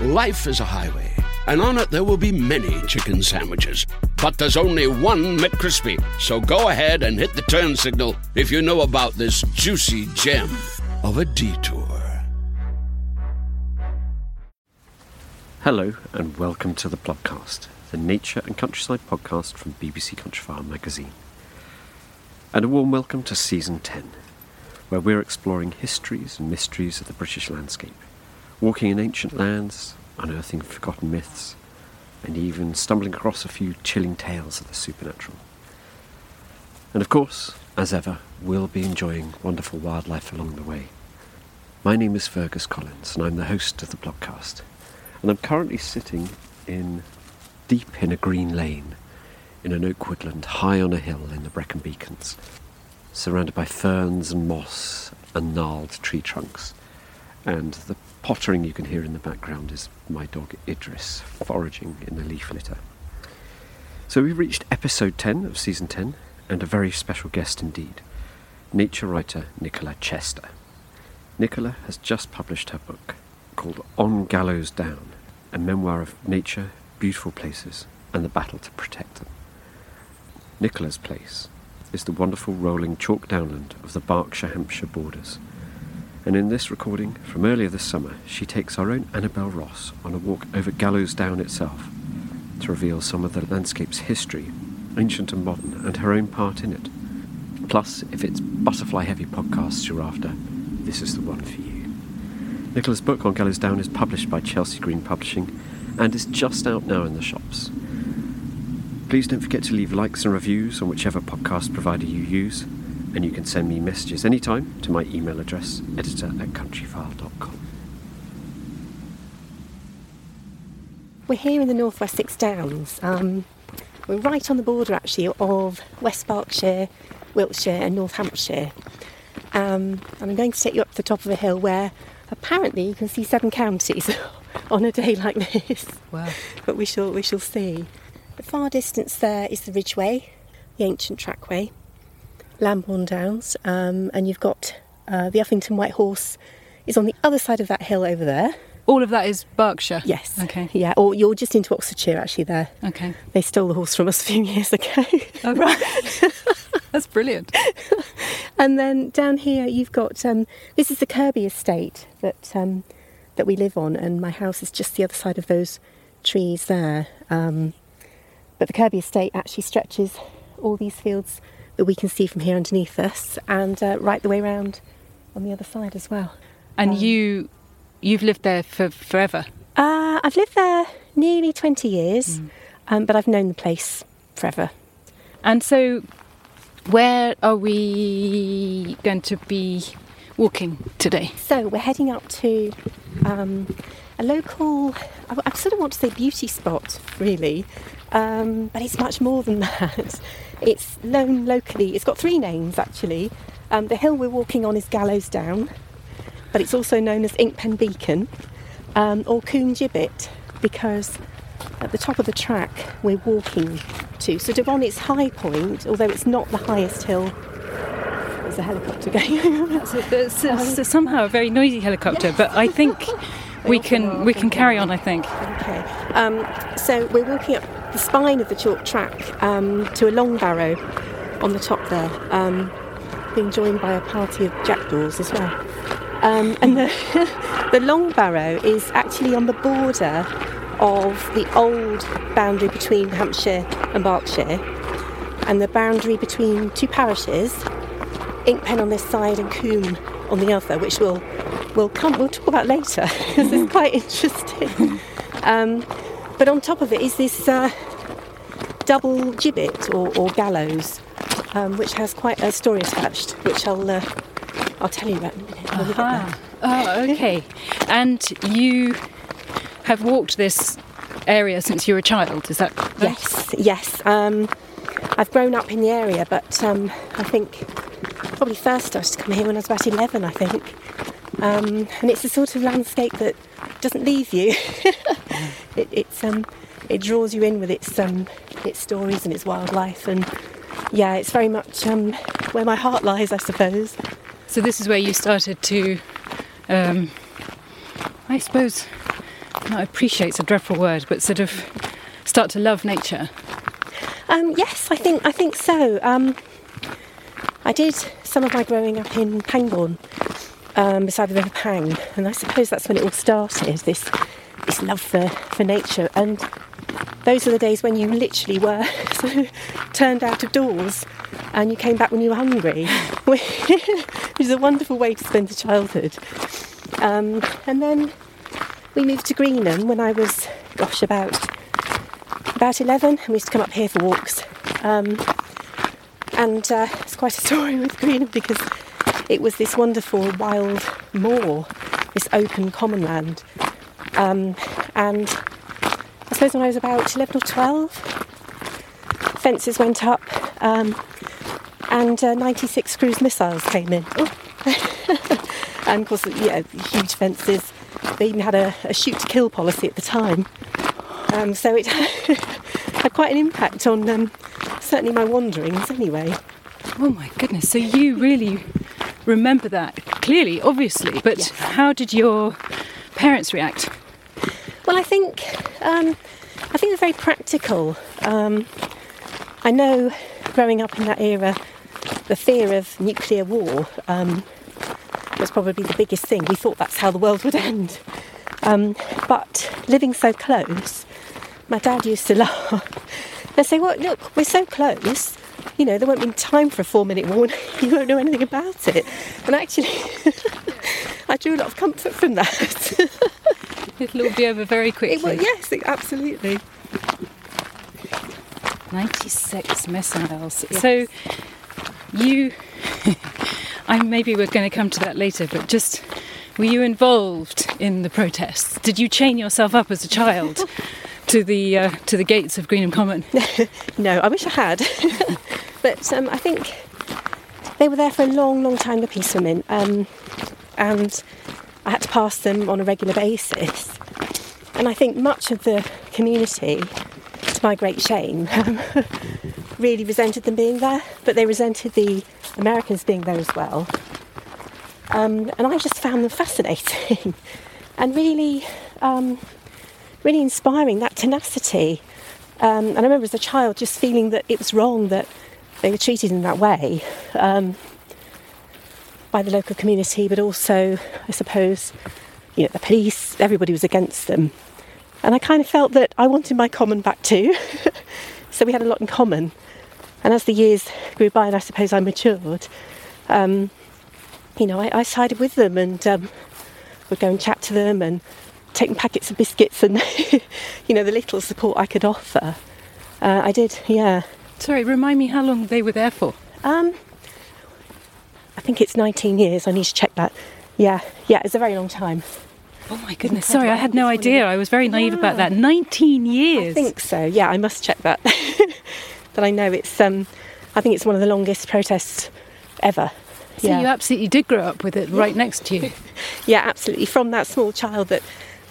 Life is a highway, and on it there will be many chicken sandwiches. But there's only one McCrispy. So go ahead and hit the turn signal if you know about this juicy gem of a detour. Hello, and welcome to the Plodcast, the nature and countryside podcast from BBC Countryfile magazine. And a warm welcome to Season 10, where we're exploring histories and mysteries of the British landscape, walking in ancient lands, unearthing forgotten myths, and even stumbling across a few chilling tales of the supernatural. And of course, as ever, we'll be enjoying wonderful wildlife along the way. My name is Fergus Collins, and I'm the host of the podcast. And I'm currently sitting in deep in a green lane in an oak woodland high on a hill in the Brecon Beacons, surrounded by ferns and moss and gnarled tree trunks. And the pottering you can hear in the background is my dog Idris foraging in the leaf litter. So we've reached episode 10 of season 10 and a very special guest indeed, nature writer Nicola Chester. Nicola has just published her book called On Gallows Down, a memoir of nature, beautiful places, and the battle to protect them. Nicola's place is the wonderful rolling chalk downland of the Berkshire Hampshire borders. And in this recording from earlier this summer, she takes our own Annabel Ross on a walk over Gallows Down itself to reveal some of the landscape's history, ancient and modern, and her own part in it. Plus, if it's butterfly heavy podcasts you're after, this is the one for you. Nicola's book on Gallows Down is published by Chelsea Green Publishing and is just out now in the shops. Please don't forget to leave likes and reviews on whichever podcast provider you use, and you can send me messages anytime to my email address, editor at countryfile.com. We're here in the North Wessex Downs. Um, we're right on the border actually of West Berkshire, Wiltshire, and North Hampshire. Um, and I'm going to take you up to the top of a hill where apparently you can see seven counties on a day like this. Wow. But we shall we shall see. The far distance there is the Ridgeway, the ancient trackway, Lambourn Downs, um, and you've got uh, the Uffington White Horse is on the other side of that hill over there. All of that is Berkshire. Yes. Okay. Yeah, or you're just into Oxfordshire actually there. Okay. They stole the horse from us a few years ago. Oh, right. That's brilliant. and then down here you've got um, this is the Kirby estate that um, that we live on, and my house is just the other side of those trees there. Um, but the Kirby estate actually stretches all these fields that we can see from here underneath us, and uh, right the way round on the other side as well. And Um, you, you've lived there for forever. Uh, I've lived there nearly 20 years, um, but I've known the place forever. And so, where are we going to be walking today? So we're heading up to um, a local, I, I sort of want to say beauty spot, really, um, but it's much more than that. It's known locally, it's got three names actually. Um, the hill we're walking on is Gallows Down, but it's also known as Inkpen Beacon um, or Coombe Gibbet because at the top of the track we're walking to, sort of on its high point, although it's not the highest hill. There's a helicopter going. So it's, it's somehow a very noisy helicopter, but I think we can we can carry on. I think. Okay. Um, so we're walking up the spine of the chalk track um, to a long barrow on the top there, um, being joined by a party of jackdaws as well. Um, and the, the long barrow is actually on the border of the old boundary between Hampshire and Berkshire and the boundary between two parishes, Inkpen on this side and Coombe on the other, which we'll, we'll, come, we'll talk about later because it's quite interesting. Um, but on top of it is this uh, double gibbet or, or gallows, um, which has quite a story attached, which I'll uh, I'll tell you about in a minute. when we get there. Oh, okay. And you have walked this area since you were a child. Is that right? Yes, yes. Um, I've grown up in the area, but um, I think probably first started to come here when I was about 11, I think. Um, and it's a sort of landscape that doesn't leave you. it, it's, um, it draws you in with its, um, its stories and its wildlife. And yeah, it's very much um, where my heart lies, I suppose. So this is where you started to, um, I suppose, not appreciate's a dreadful word, but sort of start to love nature. Um, yes, I think I think so. Um, I did some of my growing up in Pangbourne, um, beside the River Pang, and I suppose that's when it all started. This this love for, for nature, and those are the days when you literally were turned out of doors, and you came back when you were hungry, which is a wonderful way to spend a childhood. Um, and then we moved to Greenham when I was, gosh, about about 11 and we used to come up here for walks um, and uh, it's quite a story with Greenham because it was this wonderful wild moor this open common land um, and I suppose when I was about 11 or 12 fences went up um, and uh, 96 cruise missiles came in and of course yeah huge fences they even had a, a shoot to kill policy at the time um, so it had quite an impact on um, certainly my wanderings anyway. Oh my goodness! So you really remember that clearly, obviously. But how did your parents react? Well, I think um, I think they're very practical. Um, I know growing up in that era, the fear of nuclear war um, was probably the biggest thing. We thought that's how the world would end. Um, but living so close, my dad used to laugh and say, "Well, look, we're so close. You know, there won't be time for a four-minute warning. You won't know anything about it." And actually, I drew a lot of comfort from that. It'll all be over very quickly. was, yes, it- absolutely. 96 missiles. So you, I maybe we're going to come to that later, but just were you involved in the protests? Did you chain yourself up as a child to the uh, to the gates of Greenham Common? No, I wish I had. but um, I think they were there for a long, long time, the peace women, um, and I had to pass them on a regular basis. And I think much of the community, to my great shame, really resented them being there, but they resented the Americans being there as well. Um, and I just found them fascinating and really, um, really inspiring. That tenacity. Um, and I remember as a child just feeling that it was wrong that they were treated in that way um, by the local community, but also, I suppose, you know, the police, everybody was against them. And I kind of felt that I wanted my common back too. so we had a lot in common. And as the years grew by and I suppose I matured, um, you know, I, I sided with them and um, would go and chat to them and them packets of biscuits and, you know, the little support I could offer. Uh, I did, yeah. Sorry, remind me how long they were there for. Um, I think it's 19 years. I need to check that. Yeah, yeah, it's a very long time. Oh my goodness! Sorry, I had no idea. I was very naive about that. 19 years. I think so. Yeah, I must check that. but I know it's. Um, I think it's one of the longest protests ever. So yeah. you absolutely did grow up with it right next to you. yeah, absolutely. From that small child that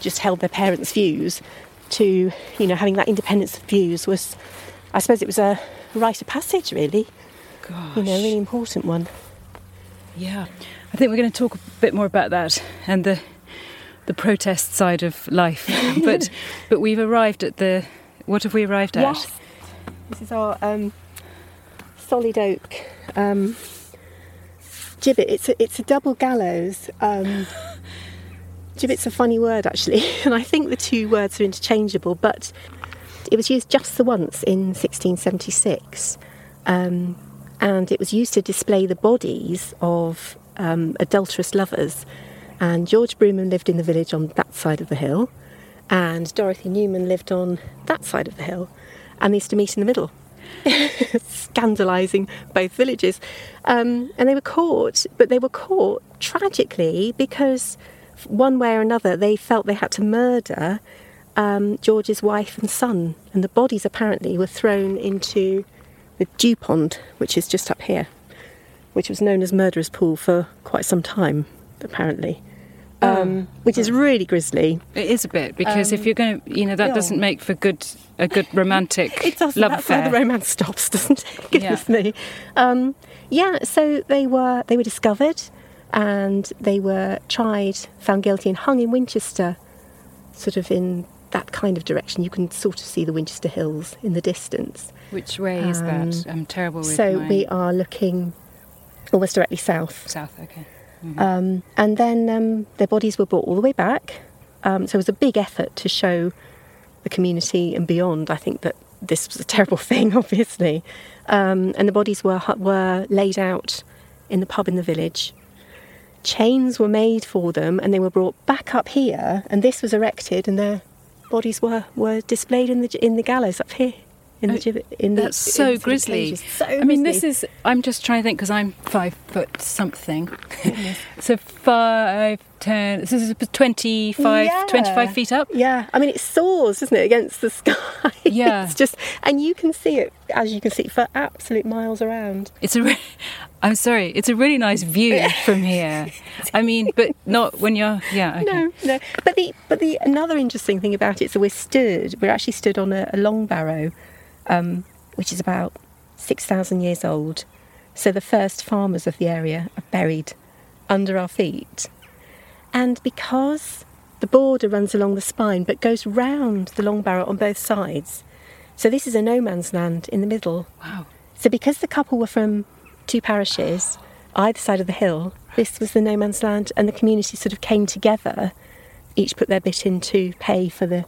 just held their parents' views to, you know, having that independence of views was, I suppose it was a rite of passage, really. Gosh. You know, a really important one. Yeah, I think we're going to talk a bit more about that and the the protest side of life. but but we've arrived at the what have we arrived at? Yes. This is our um, solid oak um, gibbet. It's a, it's a double gallows. Um, gibbet's a funny word actually, and I think the two words are interchangeable. But it was used just the once in 1676, um, and it was used to display the bodies of um, adulterous lovers. And George Broomham lived in the village on that side of the hill, and Dorothy Newman lived on that side of the hill, and they used to meet in the middle. Scandalising both villages. Um, and they were caught, but they were caught tragically because one way or another they felt they had to murder um, George's wife and son. And the bodies apparently were thrown into the dew pond, which is just up here, which was known as Murderer's Pool for quite some time, apparently. Um, which is really grisly. It is a bit because if Um, you're going to, you know, that yeah. doesn't make for good a good romantic It does. love That's affair. where the romance stops, doesn't it? Goodness me. Um, yeah. So they were they were discovered, and they were tried, found guilty, and hung in Winchester, sort of in that kind of direction. You can sort of see the Winchester Hills in the distance. Which way is that? I'm terrible with So my we are looking almost directly south. south. Okay. Um, and then um, their bodies were brought all the way back. Um, so it was a big effort to show the community and beyond. I think that this was a terrible thing, obviously. Um, and the bodies were were laid out in the pub in the village. Chains were made for them, and they were brought back up here. And this was erected, and their bodies were, were displayed in the in the gallows up here. In the Oh, gibbet, in the, That's in so the grisly. So I mean, this is. I'm just trying to think because I'm five foot something. so five, ten. This is 25, Yeah. 25 feet up. Yeah, I mean it soars, doesn't it, against the sky? Yeah. it's just, and you can see it as you can see for absolute miles around. It's a. Re- I'm sorry. It's a really nice view from here. I mean, but not when you're. Yeah. Okay. No, no. But the but the another interesting thing about it is that we're stood. We're actually stood on a, a long barrow, um, which is about six thousand years old. So the first farmers of the area are buried under our feet, and because the border runs along the spine but goes round the long barrow on both sides, so this is a no man's land in the middle. Wow. So because the couple were from two parishes, either side of the hill, this was the no man's land, and the community sort of came together. Each put their bit in to pay for the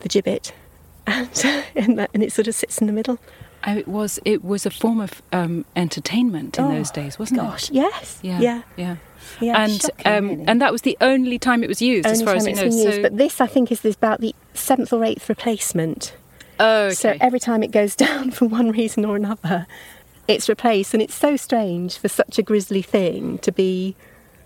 the gibbet, and and, that, and it sort of sits in the middle. I, it was. It was a form of um, entertainment in Oh, those days, wasn't Gosh, it? yes, Yeah. yeah, Yeah. yeah. and shocking, um, really. and that was the only time it was used, as far as you know. used, so, but this I think is this about the seventh or eighth replacement. oh, okay. So every time it goes down for one reason or another, it's replaced, and it's so strange for such a grisly thing to be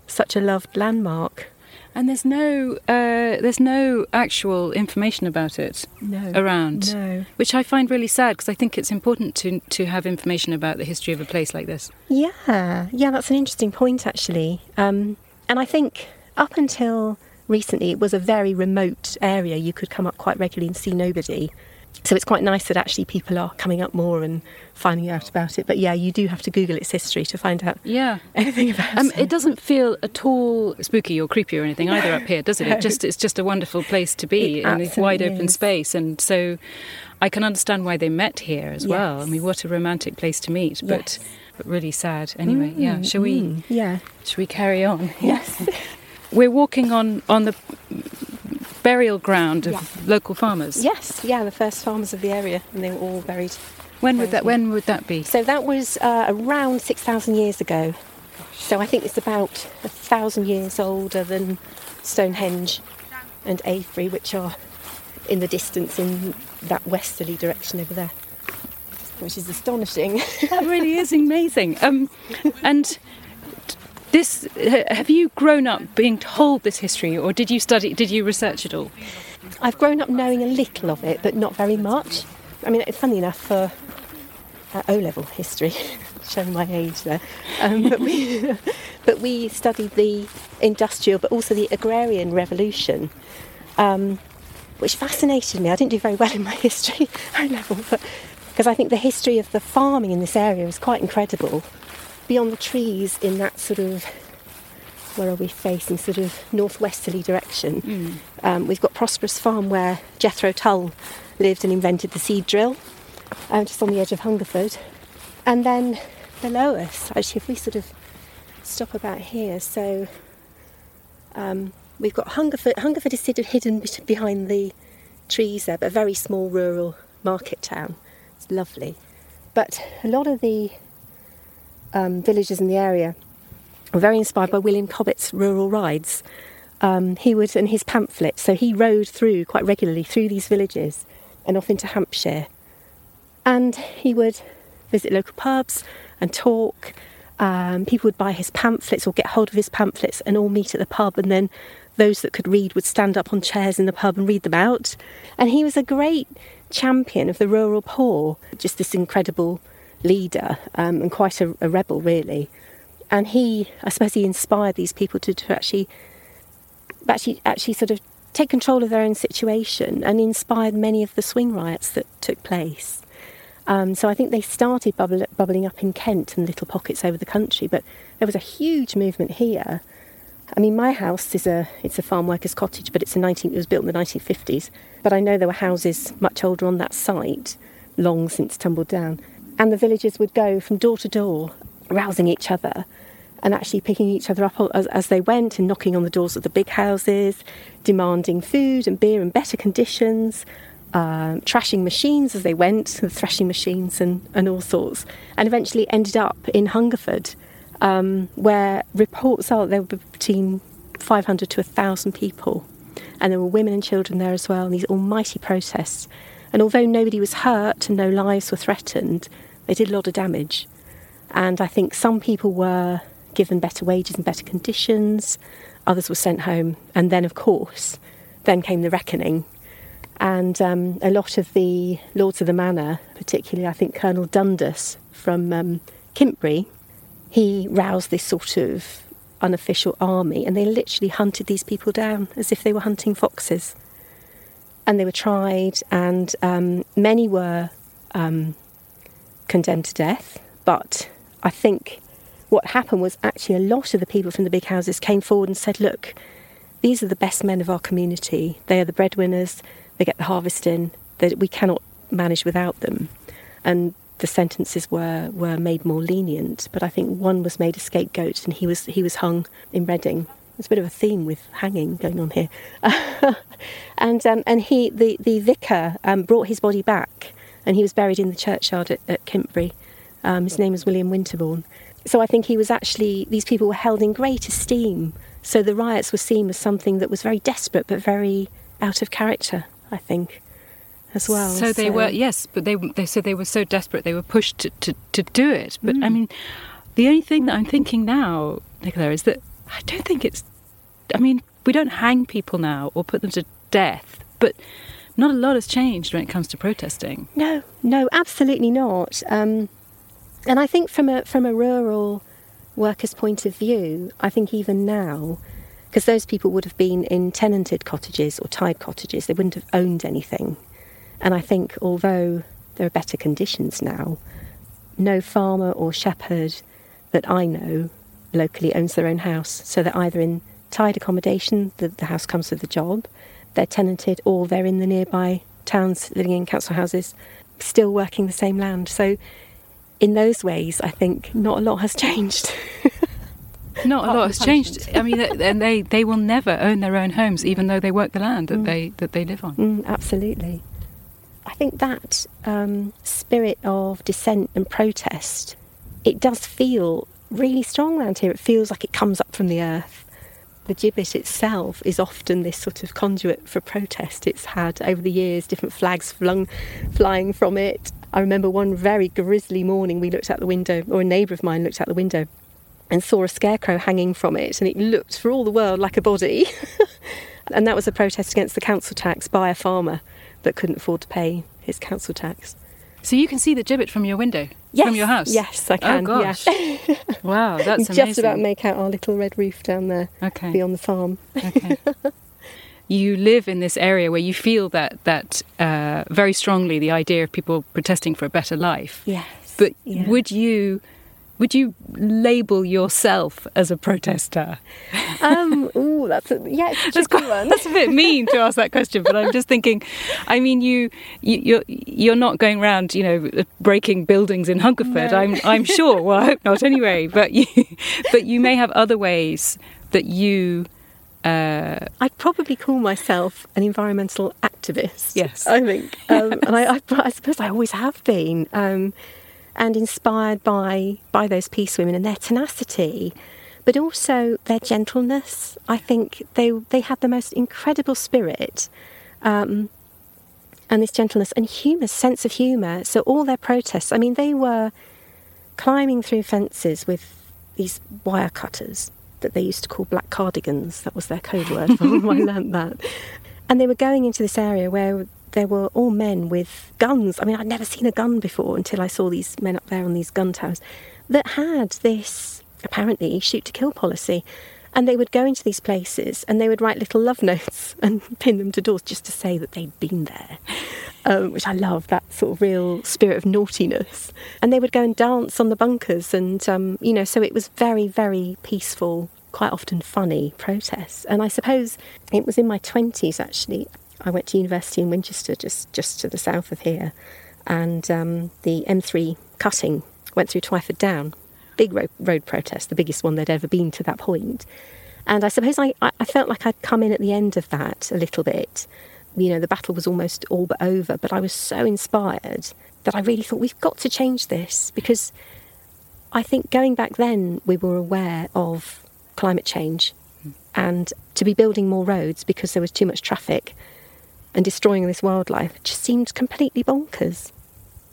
such a loved landmark. and there's no uh, there's no actual information about it No. around, No. which I find really sad because I think it's important to to have information about the history of a place like this. Yeah, yeah, that's an interesting point actually. Um, and I think up until recently, it was a very remote area. You could come up quite regularly and see nobody. So it's quite nice that actually people are coming up more and finding out about it. But yeah, you do have to Google its history to find out Yeah. anything about Um, it. it doesn't feel at all spooky or creepy or anything either up here, does it? It just it's just a wonderful place to be It in this wide absolutely open space, and so I can understand why they met here as well. I mean, what a romantic place to meet, but Yes. but really sad. Anyway, yeah. Shall we Mm, yeah. shall we carry on? Yes. We're walking on on the burial ground of Yeah. local farmers. yes. Yeah. The first farmers of the area, and they were all buried. When would that when would that be? So that was uh, around six thousand years ago. So I think it's about a thousand years older than Stonehenge and Avebury, which are in the distance in that westerly direction over there, which is astonishing. That really is amazing. Um, and this, have you grown up being told this history, or did you study? Did you research it all? I've grown up knowing a little of it, but not very much. I mean, funny enough, for uh, O level history, showing my age there, um, but, we, but we studied the industrial but also the agrarian revolution. Um, which fascinated me. I didn't do very well in my history O level, but because I think the history of the farming in this area is quite incredible. Beyond the trees, in that sort of where are we facing, sort of northwesterly direction, um, we've got Prosperous Farm where Jethro Tull lived and invented the seed drill, um, just on the edge of Hungerford. And then below us, actually, if we sort of stop about here, so um, we've got Hungerford. Hungerford is sort of hidden behind the trees there, but a very small rural market town. It's lovely. But a lot of the um, villagers in the area were very inspired by William Cobbett's rural rides. Um, he would, and his pamphlets, so he rode through quite regularly through these villages and off into Hampshire. And he would visit local pubs and talk. Um, people would buy his pamphlets or get hold of his pamphlets and all meet at the pub. And then those that could read would stand up on chairs in the pub and read them out. And he was a great champion of the rural poor, just this incredible leader um, and quite a, a rebel, really. And he, I suppose, he inspired these people to, to actually, actually, actually sort of take control of their own situation and inspired many of the swing riots that took place. Um, so I think they started bubble, bubbling up in Kent and little pockets over the country, but there was a huge movement here. I mean, my house is a it's a farm workers' cottage, but it's a 19 it was built in the 1950s. But I know there were houses much older on that site, long since tumbled down, and the villagers would go from door to door, rousing each other, and actually picking each other up as, as they went and knocking on the doors of the big houses, demanding food and beer and better conditions um, trashing machines as they went, threshing machines and, and all sorts, and eventually ended up in Hungerford, um, where reports are that there were between 500 to 1,000 people, and there were women and children there as well, and these almighty protests. And although nobody was hurt and no lives were threatened, they did a lot of damage. And I think some people were given better wages and better conditions, others were sent home, and then, of course, then came the reckoning. And um, a lot of the lords of the manor, particularly I think Colonel Dundas from um, he roused this sort of unofficial army, and they literally hunted these people down as if they were hunting foxes. And they were tried, and um, many were um, condemned to death. But I think what happened was actually a lot of the people from the big houses came forward and said, "Look, these are the best men of our community. They are the breadwinners." they get the harvest in, that we cannot manage without them. And the sentences were, were made more lenient, but I think one was made a scapegoat and he was, he was hung in Reading. There's a bit of a theme with hanging going on here. and um, and he, the, the vicar um, brought his body back and he was buried in the churchyard at, at Kintbury. Um, his name was William Winterbourne. So I think he was actually, these people were held in great esteem. So the riots were seen as something that was very desperate but very out of character. I think, as well. So they were yes, but they they said they were so desperate they were pushed to, to, to do it. But I mean, the only thing that I'm thinking now, Nicola, is that I don't think it's. I mean, we don't hang people now or put them to death, but not a lot has changed when it comes to protesting. No, no, absolutely not. Um, and I think from a from a rural worker's point of view, I think even now, because those people would have been in tenanted cottages or tied cottages, they wouldn't have owned anything. And I think although there are better conditions now, no farmer or shepherd that I know locally owns their own house. So they're either in tied accommodation, the, the house comes with the job, they're tenanted, or they're in the nearby towns living in council houses, still working the same land. So in those ways, I think not a lot has changed. Not a lot has changed. I mean, and they, they will never own their own homes, even though they work the land that they that they live on. Mm, absolutely. I think that um, spirit of dissent and protest, it does feel really strong around here. It feels like it comes up from the earth. The gibbet itself is often this sort of conduit for protest. It's had over the years different flags flung, flying from it. I remember one very grisly morning we looked out the window, or a neighbour of mine looked out the window and saw a scarecrow hanging from it, and it looked for all the world like a body. and that was a protest against the council tax by a farmer that couldn't afford to pay his council tax. So you can see the gibbet from your window, Yes, from your house. Yes, I can. Oh gosh! Yeah. wow, that's amazing. just about make out our little red roof down there Okay. beyond the farm. Okay. you live in this area where you feel that that uh, very strongly the idea of people protesting for a better life. Yes. But yeah. would you would you label yourself as a protester? um, ooh, that's a, yeah, it's a That's, quite, one. that's a bit mean to ask that question, but I'm just thinking. I mean, you, you you're you're not going around, you know, breaking buildings in Hungerford. No. I'm I'm sure. Well, I hope not. Anyway, but you but you may have other ways that you. Uh, I'd probably call myself an environmental activist. Yes. I think, um, and I, I, I suppose I always have been, um, and inspired by by those peace women and their tenacity, but also their gentleness. I think they they had the most incredible spirit. Um, and this gentleness and humour, sense of humour. So all their protests, I mean, they were climbing through fences with these wire cutters that they used to call black cardigans. That was their code word. I learnt that. And they were going into this area where there were all men with guns. I mean, I'd never seen a gun before until I saw these men up there on these gun towers that had this apparently shoot to kill policy. And they would go into these places and they would write little love notes and pin them to doors just to say that they'd been there, um, which I love that sort of real spirit of naughtiness. And they would go and dance on the bunkers, and um, you know, so it was very, very peaceful, quite often funny protests. And I suppose it was in my twenties actually. I went to university in Winchester, just just to the south of here, and um, the M3 cutting went through Twyford Down big road, road protest, the biggest one there'd ever been to that point. And I suppose I, I felt like I'd come in at the end of that a little bit. You know, the battle was almost all but over, but I was so inspired that I really thought we've got to change this because I think going back then we were aware of climate change and to be building more roads because there was too much traffic and destroying this wildlife just seemed completely bonkers.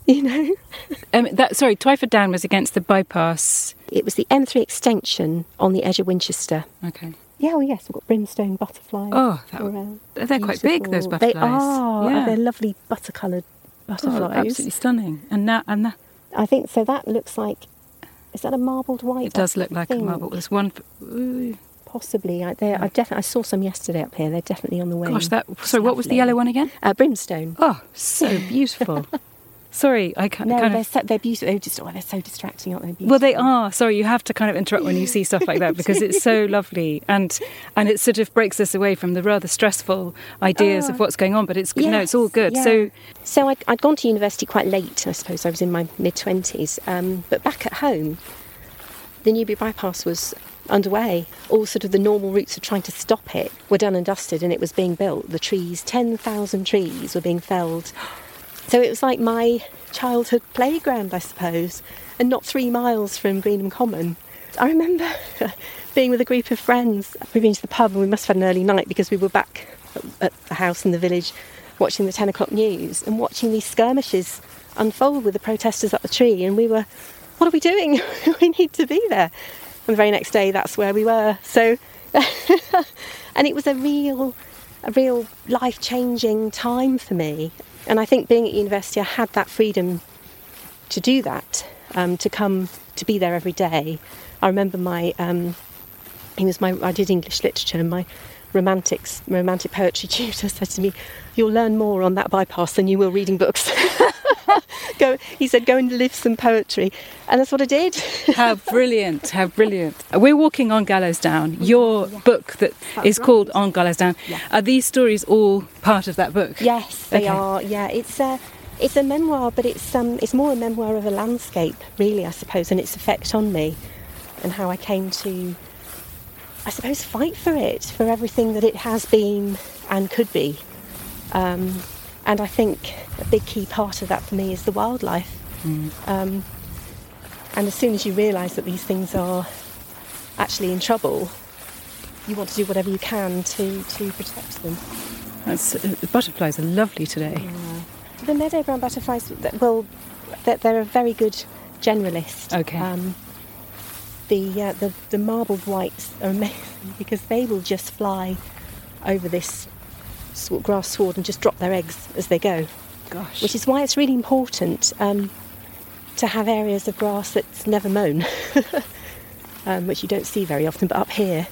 You know? um, that sorry, Twyford Down was against the bypass. It was the M3 extension on the edge of Winchester. Okay. Yeah, well, yes, we've got brimstone butterflies. Oh, that- around. they're quite big, those butterflies. They are. Yeah. They're lovely butter-coloured Oh, butterflies. absolutely stunning. And now, and that, I think so. That looks like. Is that a marbled white? it does I look like a think. marble. There's one. Ooh, Possibly. I, they're- I definitely. I saw some yesterday up here. They're definitely on the way. gosh, that. Sorry, what was the yellow one again? Uh, brimstone. Oh, so beautiful. sorry, I ca- No, kind they're of. so, they're beautiful. They're just oh, they're so distracting, aren't they? Beautiful. Well, they are. Sorry, you have to kind of interrupt when you see stuff like that because it's so lovely and and it sort of breaks us away from the rather stressful ideas of Oh. what's going on. But it's no, it's all good. Yes, So so I'd, I'd gone to university quite late. I suppose I was in my mid twenties. Um, but back at home, the Newbury bypass was underway. All sort of the normal routes of trying to stop it were done and dusted, and it was being built. The trees, ten thousand trees, were being felled. So it was like my childhood playground, I suppose, and not three miles from Greenham Common. I remember being with a group of friends. We'd been to the pub and we must have had an early night because we were back at the house in the village watching the 10 o'clock news and watching these skirmishes unfold with the protesters up the tree. And we were, what are we doing? we need to be there. And the very next day, that's where we were. So, and it was a real, a real life changing time for me. And I think being at university, I had that freedom to do that, um, to come to be there every day. I remember my, um, he was my, I did English literature, and my romantics, romantic poetry tutor said to me, "You'll learn more on that bypass than you will reading books." go, he said, "Go and live some poetry," and that's what I did. how brilliant! How brilliant! We're walking on Gallows Down. Your book that is called On Gallows Down. Are these stories all part of that book? Yes, they Okay. are. Yeah, it's a it's a memoir, but it's um it's more a memoir of a landscape, really, I suppose, and its effect on me, and how I came to, I suppose, fight for it, for everything that it has been and could be. Um, and I think a big key part of that for me is the wildlife. Um, and as soon as you realise that these things are actually in trouble, you want to do whatever you can to, to protect them. That's, uh, the butterflies are lovely today. The meadow brown butterflies, well, they're, they're a very good generalist. Okay. Um, the, uh, the the marbled whites are amazing because they will just fly over this grass sward and just drop their eggs as they go. Gosh. Which is why it's really important um, to have areas of grass that's never mown, um, which you don't see very often. But up here,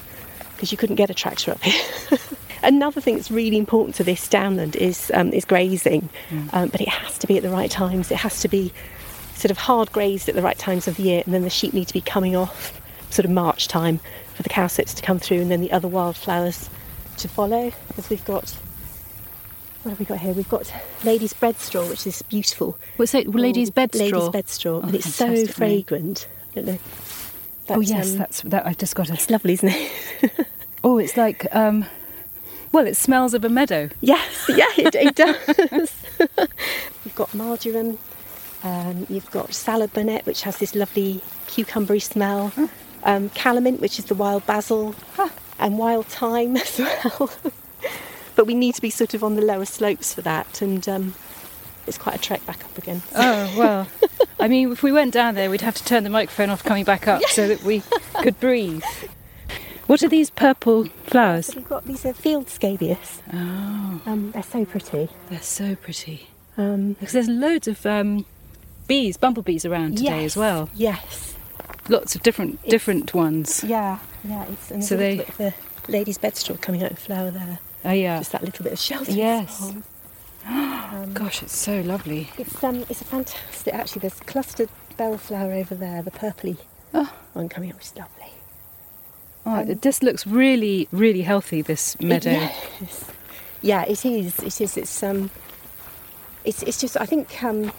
because you couldn't get a tractor up here. Another thing that's really important to this downland is um, is grazing, um, but it has to be at the right times. It has to be sort of hard grazed at the right times of the year, and then the sheep need to be coming off sort of March time for the cowslips to come through, and then the other wildflowers to follow. Because we've got what have we got here? We've got lady's bedstraw, which is beautiful. What's it? Lady's Oh, bed Lady's straw. bedstraw, Oh, and it's so fragrant. I don't know. Oh yes, um, that's that. I've just got it's lovely, isn't it? Oh, it's like um, well, it smells of a meadow. Yes, yeah, it, it does. you've got marjoram, um, you've got salad burnet, which has this lovely cucumbery smell, um, calamint, which is the wild basil, and wild thyme as well. But we need to be sort of on the lower slopes for that, and um, it's quite a trek back up again. Oh well, I mean, if we went down there, we'd have to turn the microphone off coming back up so that we could breathe. What are these purple flowers? So we've got these are field scabious. Oh, Um, they're so pretty. they're so pretty. Um, Because there's loads of um, bees, bumblebees around today yes, as well. Yes. Lots of different different ones. Yeah. Yeah. It's and So they- little bit of the lady's bedstraw coming out of flower there. Oh yeah. Just that little bit of shelter. Yes. Um, Gosh, it's so lovely. It's um, it's a fantastic. Actually, there's clustered bellflower over there, the purpley Oh. one coming up, which is lovely. Oh, Um, it just looks really, really healthy. This meadow. Yes. Yeah, it is. It is. It's um, it's it's just. I think um,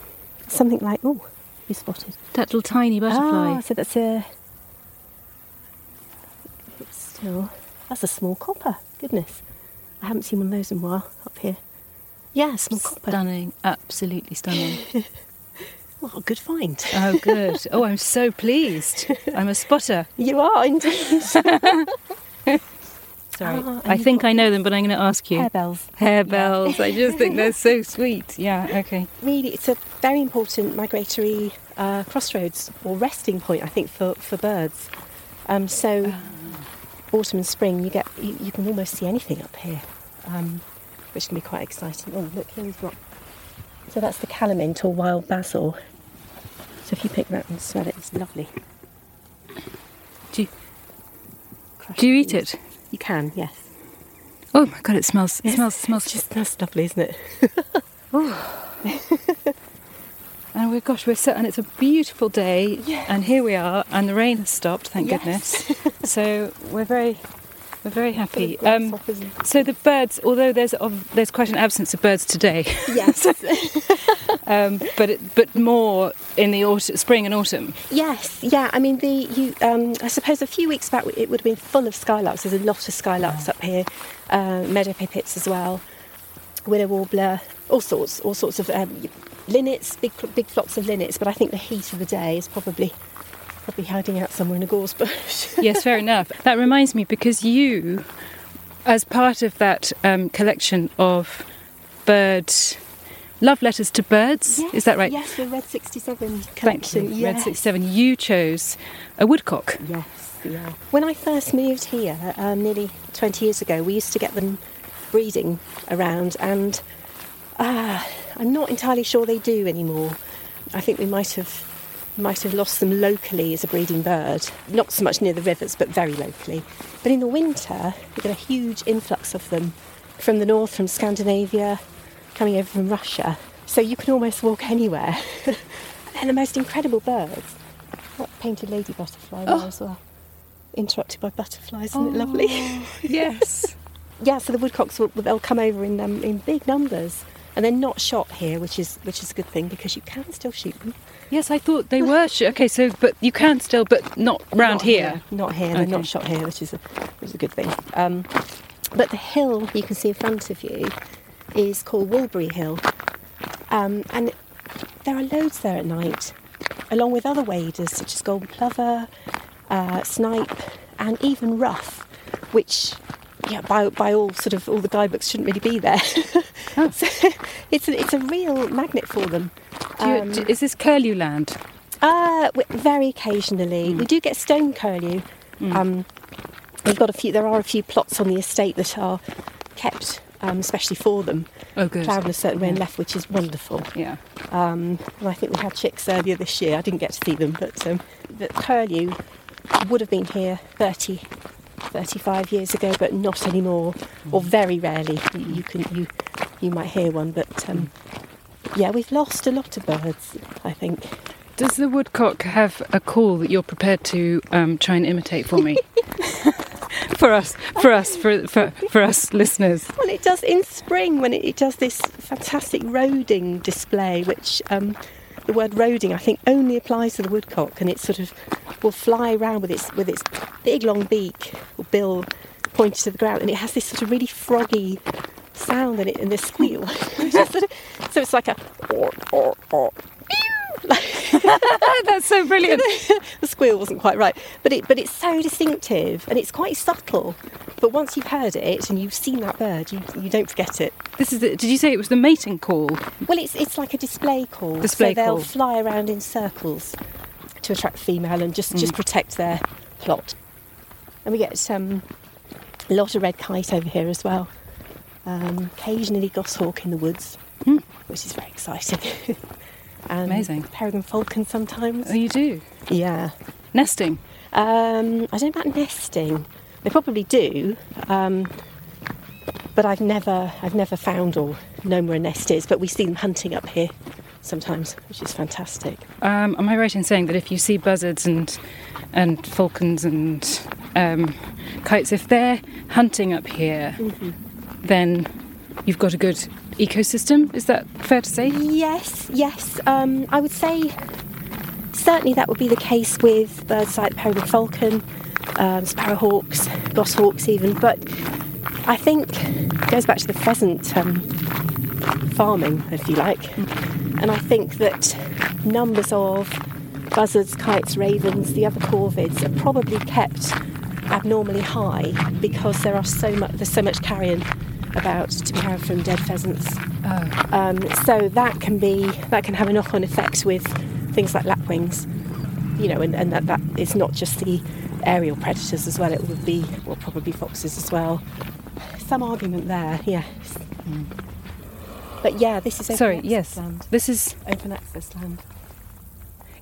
something like oh, you spotted That little tiny butterfly. Ah, so that's a. It's still. That's a small copper. Goodness, I haven't seen one of those in a while up here. Yeah, small copper. Stunning, absolutely stunning. Well, good find. oh, good. Oh, I'm so pleased. I'm a spotter. You are indeed. Sorry. Ah, I think I know them, but I'm going to ask you. Harebells. Harebells. I just think they're so sweet. Yeah, okay. really it's a very important migratory uh, crossroads or resting point I think for, for birds um, so autumn and spring you get you, you can almost see anything up here um, which can be quite exciting oh look here we've got so that's the calamint or wild basil so if you pick that and smell it it's lovely Do you, do you eat it? you can yes Oh my god, it smells. It Yes, smells. Smells. just smells lovely isn't it And we're gosh, we're so, and it's a beautiful day. Yeah. And here we are, and the rain has stopped. Thank Yes. goodness. so we're very, we're very happy. Um, and- so the birds, although there's of, there's quite an absence of birds today, yes um, but it, but more in the autumn, spring and autumn. Yes, yeah. I mean, the you. Um, I suppose a few weeks back it would have been full of skylarks. There's a lot of skylarks up here, uh, meadow pipits as well, willow warbler, all sorts, all sorts of um, linnets, big big flocks of linnets. But I think the heat of the day is probably probably hiding out somewhere in a gorse bush. yes, fair enough. That reminds me because you, as part of that um, collection of bird love letters to birds, is that right? Yes, the Red 67 Thank collection. you. Red 67. You chose a woodcock. Yes, yeah. When I first moved here, um, nearly 20 years ago, we used to get them breeding around, and uh, I'm not entirely sure they do anymore. I think we might have might have lost them locally as a breeding bird, not so much near the rivers, but very locally. But in the winter, we get a huge influx of them from the north, from Scandinavia, coming over from Russia. So you can almost walk anywhere. and they're the most incredible birds. That painted lady butterfly there as well. Interrupted by butterflies, isn't it lovely? Yes. yeah, so the woodcocks will they'll come over in um, in big numbers, and they're not shot here, which is which is a good thing because you can still shoot them. Yes, I thought they were. Sh- okay, so but you can still, but not round Not here. Not here. They're not shot here, which is a which is a good thing. Um, but the hill you can see in front of you is called Walbury Hill, um, and there are loads there at night, along with other waders such as golden plover, uh, snipe, and even ruff, which. Yeah, by, by all sort of all the guidebooks shouldn't really be there. so it's a, it's a real magnet for them. You, Um, is this curlew land? uh, very occasionally. Hmm. We do get stone curlew. Um, we've got a few. There are a few plots on the estate that are kept, um, especially for them, Oh, good. ploughed in a certain way and left, which is wonderful. Yeah. Um, and I think we had chicks earlier this year. I didn't get to see them, but um, the curlew would have been here 30, 35 years ago, but not anymore, or very rarely. You, you can you you might hear one, but um, yeah, we've lost a lot of birds. I think. Does the woodcock have a call that you're prepared to um, try and imitate for me? for us, for us, for, for, for us listeners. Well, it does in spring when it, it does this fantastic roding display, which um, the word roding I think only applies to the woodcock, and it sort of will fly around with its with its big long beak or bill pointed to the ground, and it has this sort of really froggy sound in it and this squeal. so it's like a or or or. That's so brilliant. the squeal wasn't quite right, but it but it's so distinctive and it's quite subtle. But once you've heard it and you've seen that bird, you, you don't forget it. This is. The, did you say it was the mating call? Well, it's it's like a display call. Display so they'll call. fly around in circles to attract female and just Mm. just protect their plot. And we get um, a lot of red kite over here as well. Um, occasionally goshawk in the woods, which is very exciting. and. Amazing. Peregrine falcon sometimes. Oh, you do Yeah. nesting. Um, I don't know about nesting. They probably do, um, but I've never, I've never found or known where a nest is. But we see them hunting up here sometimes, which is fantastic. Um, am I right in saying that if you see buzzards and and falcons and um, kites, if they're hunting up here, then you've got a good ecosystem? Is that fair to say? Yes, yes. Um, I would say certainly that would be the case with birds like the peregrine falcon, um, sparrowhawks, goshawks, even. But I think it goes back to the pheasant um, farming, if you like. And I think that numbers of buzzards, kites, ravens, the other corvids are probably kept abnormally high because there are so much there's so much carrion about to be had from dead pheasants. Um, so that can be that can have a knock-on effect with things like lapwings, you know, and, and that, that it's not just the aerial predators as well. It would be well probably foxes as well. Some argument there, yes. But yeah, this is open Sorry, yes. land. This is Open access land.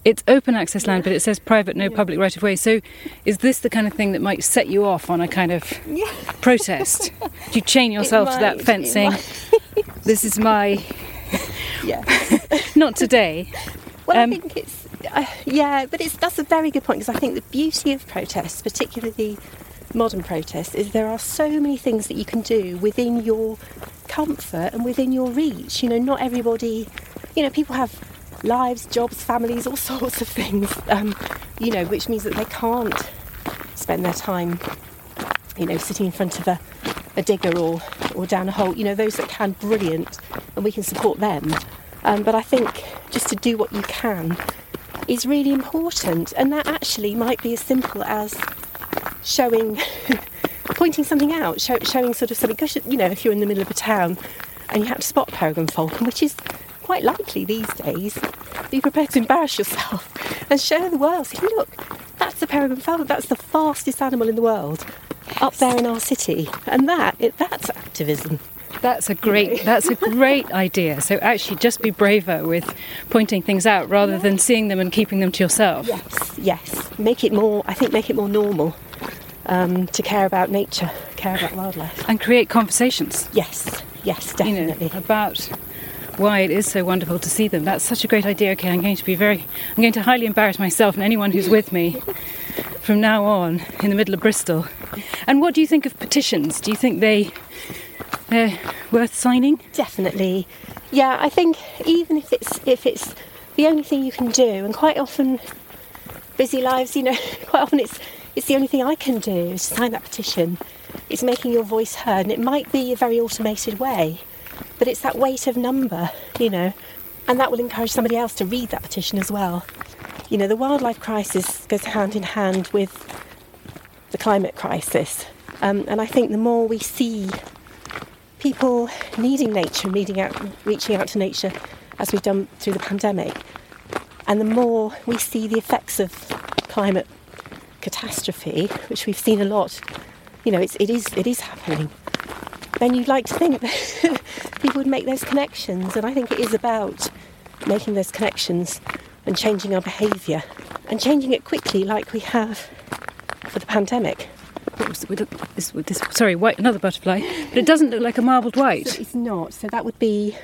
It's open access land, but it says private, no public right of way. So, is this the kind of thing that might set you off on a kind of Yeah. protest? Do you chain yourself to that fencing? This is my Yeah. not today. Well, Um, I think it's uh, yeah, but it's that's a very good point because I think the beauty of protests, particularly modern protests, is there are so many things that you can do within your comfort and within your reach. You know, not everybody, you know, people have lives, jobs, families, all sorts of things. Um, you know, which means that they can't spend their time, you know, sitting in front of a, a digger or or down a hole. You know, those that can, brilliant, and we can support them. Um, but I think just to do what you can is really important, and that actually might be as simple as showing, pointing something out, show, showing sort of something. Gosh, you know, if you're in the middle of a town and you have to spot peregrine falcon, which is quite likely these days, be prepared to embarrass yourself and share the world. Say, look, that's the peregrine falcon. That's the fastest animal in the world, up there in our city, and that it, that's activism. That's a great that's a great idea. So actually just be braver with pointing things out rather than seeing them and keeping them to yourself. Yes, yes. Make it more. I think make it more normal um, to care about nature, care about wildlife. And create conversations, Yes, yes, you know, definitely. about why it is so wonderful to see them. That's such a great idea. Okay, I'm going to be very I'm going to highly embarrass myself and anyone who's with me from now on in the middle of Bristol. And what do you think of petitions? Do you think they they're worth signing? Definitely. Yeah, I think even if it's if it's the only thing you can do, and quite often busy lives, you know, quite often it's it's the only thing I can do is sign that petition. It's making your voice heard, and it might be a very automated way, but it's that weight of number, you know, and that will encourage somebody else to read that petition as well. You know, the wildlife crisis goes hand in hand with the climate crisis, um, and I think the more we see people needing nature, reading out, reaching out to nature, as we've done through the pandemic, and the more we see the effects of climate catastrophe, which we've seen a lot, you know, it's, it is it is happening. Then you'd like to think that people would make those connections, and I think it is about making those connections and changing our behaviour and changing it quickly, like we have for the pandemic. this, this? Sorry, white, another butterfly, but it doesn't look like a marbled white. So it's not. So that would be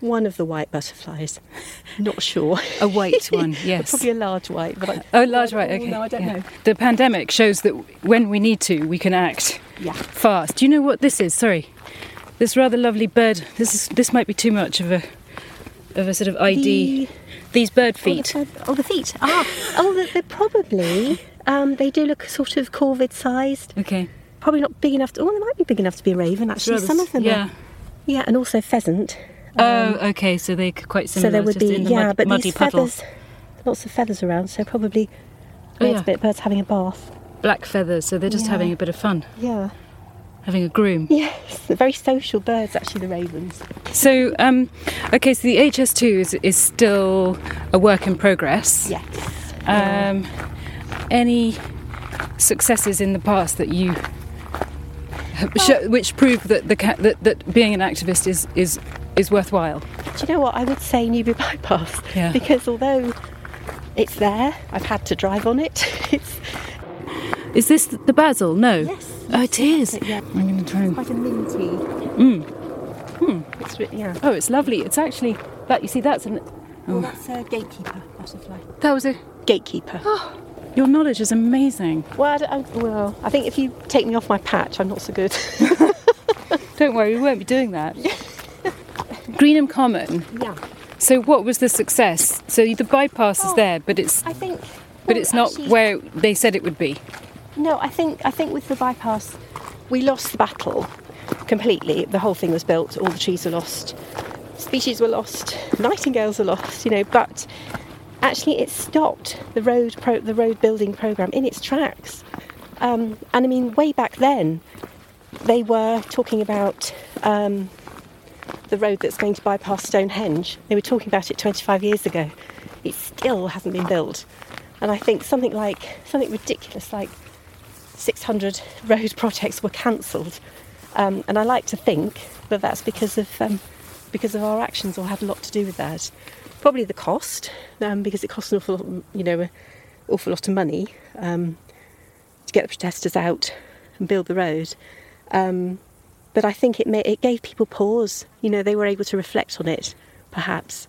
one of the white butterflies. Not sure. A white one, yes. Probably a large white, but I, Oh, large white. Oh, Okay. No, I don't yeah. know. The pandemic shows that when we need to, we can act Yeah. fast. Do you know what this is? Sorry, this rather lovely bird. This is this might be too much of a of a sort of ID. The- These bird Oh, feet. the, feath- oh, the feet. Ah, oh, they're, they're probably. Um, they do look sort of corvid-sized. Okay. Probably not big enough. To, oh, they might be big enough to be a raven. Actually, Rather some of them. Yeah. Are. Yeah, and also pheasant. oh, okay. So they're quite similar. so there would just be the yeah, mud- but muddy these puddle. feathers. Lots of feathers around, so probably. Oh, yeah. of it, birds having a bath. Black feathers. So they're just Yeah. having a bit of fun, Yeah. Having a groom. Yes, they're very social birds, actually, the ravens. So, um, okay. So the HS2 is is still a work in progress. Yes. Um, any successes in the past that you sho which prove that the that, that being an activist is is is worthwhile? Do you know what? I would say Newbury Bypass. Yeah. Because although it's there, I've had to drive on it. It's Is this the basil? No. Yes, Oh, it is. yeah. I'm going to try and. quite a minty. Mm. Hmm. It's re- yeah. Oh, it's lovely. It's actually that. You see, that's an. Well, that's a gatekeeper butterfly. That was a. Gatekeeper. Your knowledge is amazing. Well, I, I- well, I think if you take me off my patch, I'm not so good. Don't worry, we won't be doing that. Greenham Common. yeah. So, what was the success? So the bypass is Oh, there, but it's I think. but well, it's not actually- where they said it would be. No, I think I think with the bypass, we lost the battle completely. The whole thing was built. All the trees were lost. Species were lost. Nightingales were lost. You know, but actually, it stopped the road pro- the road building program in its tracks. Um, and I mean, way back then, they were talking about um, the road that's going to bypass Stonehenge. They were talking about it 25 years ago. It still hasn't been built. And I think something like something ridiculous like 600 road projects were cancelled. Um, and I like to think that that's because of um, because of our actions or had a lot to do with that. Probably the cost, um, because it costs an awful, lot, you know, an awful lot of money um, to get the protesters out and build the road. Um, but I think it, may, it gave people pause. You know, they were able to reflect on it, perhaps,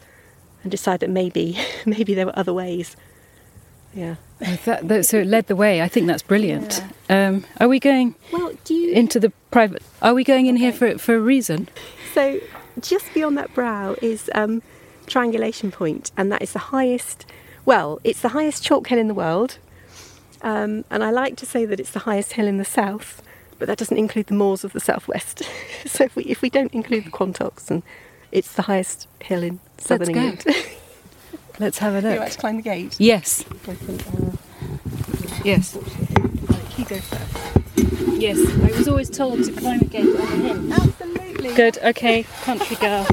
and decide that maybe maybe there were other ways. Yeah. That, that, so it led the way. I think that's brilliant. Um, are we going Well, do you into the private? Are we going in here for for a reason? So, just beyond that brow is um, Triangulation Point, and that is the highest. Well, it's the highest chalk hill in the world, um, and I like to say that it's the highest hill in the south, but that doesn't include the moors of the southwest. so, if we if we don't include the Quantocks, and it's the highest hill in southern. England. Let's have a look. you like to climb the gate? Yes, yes, you go first. yes. I was always told to climb a gate on a hill. Absolutely. Good. Okay, country girl.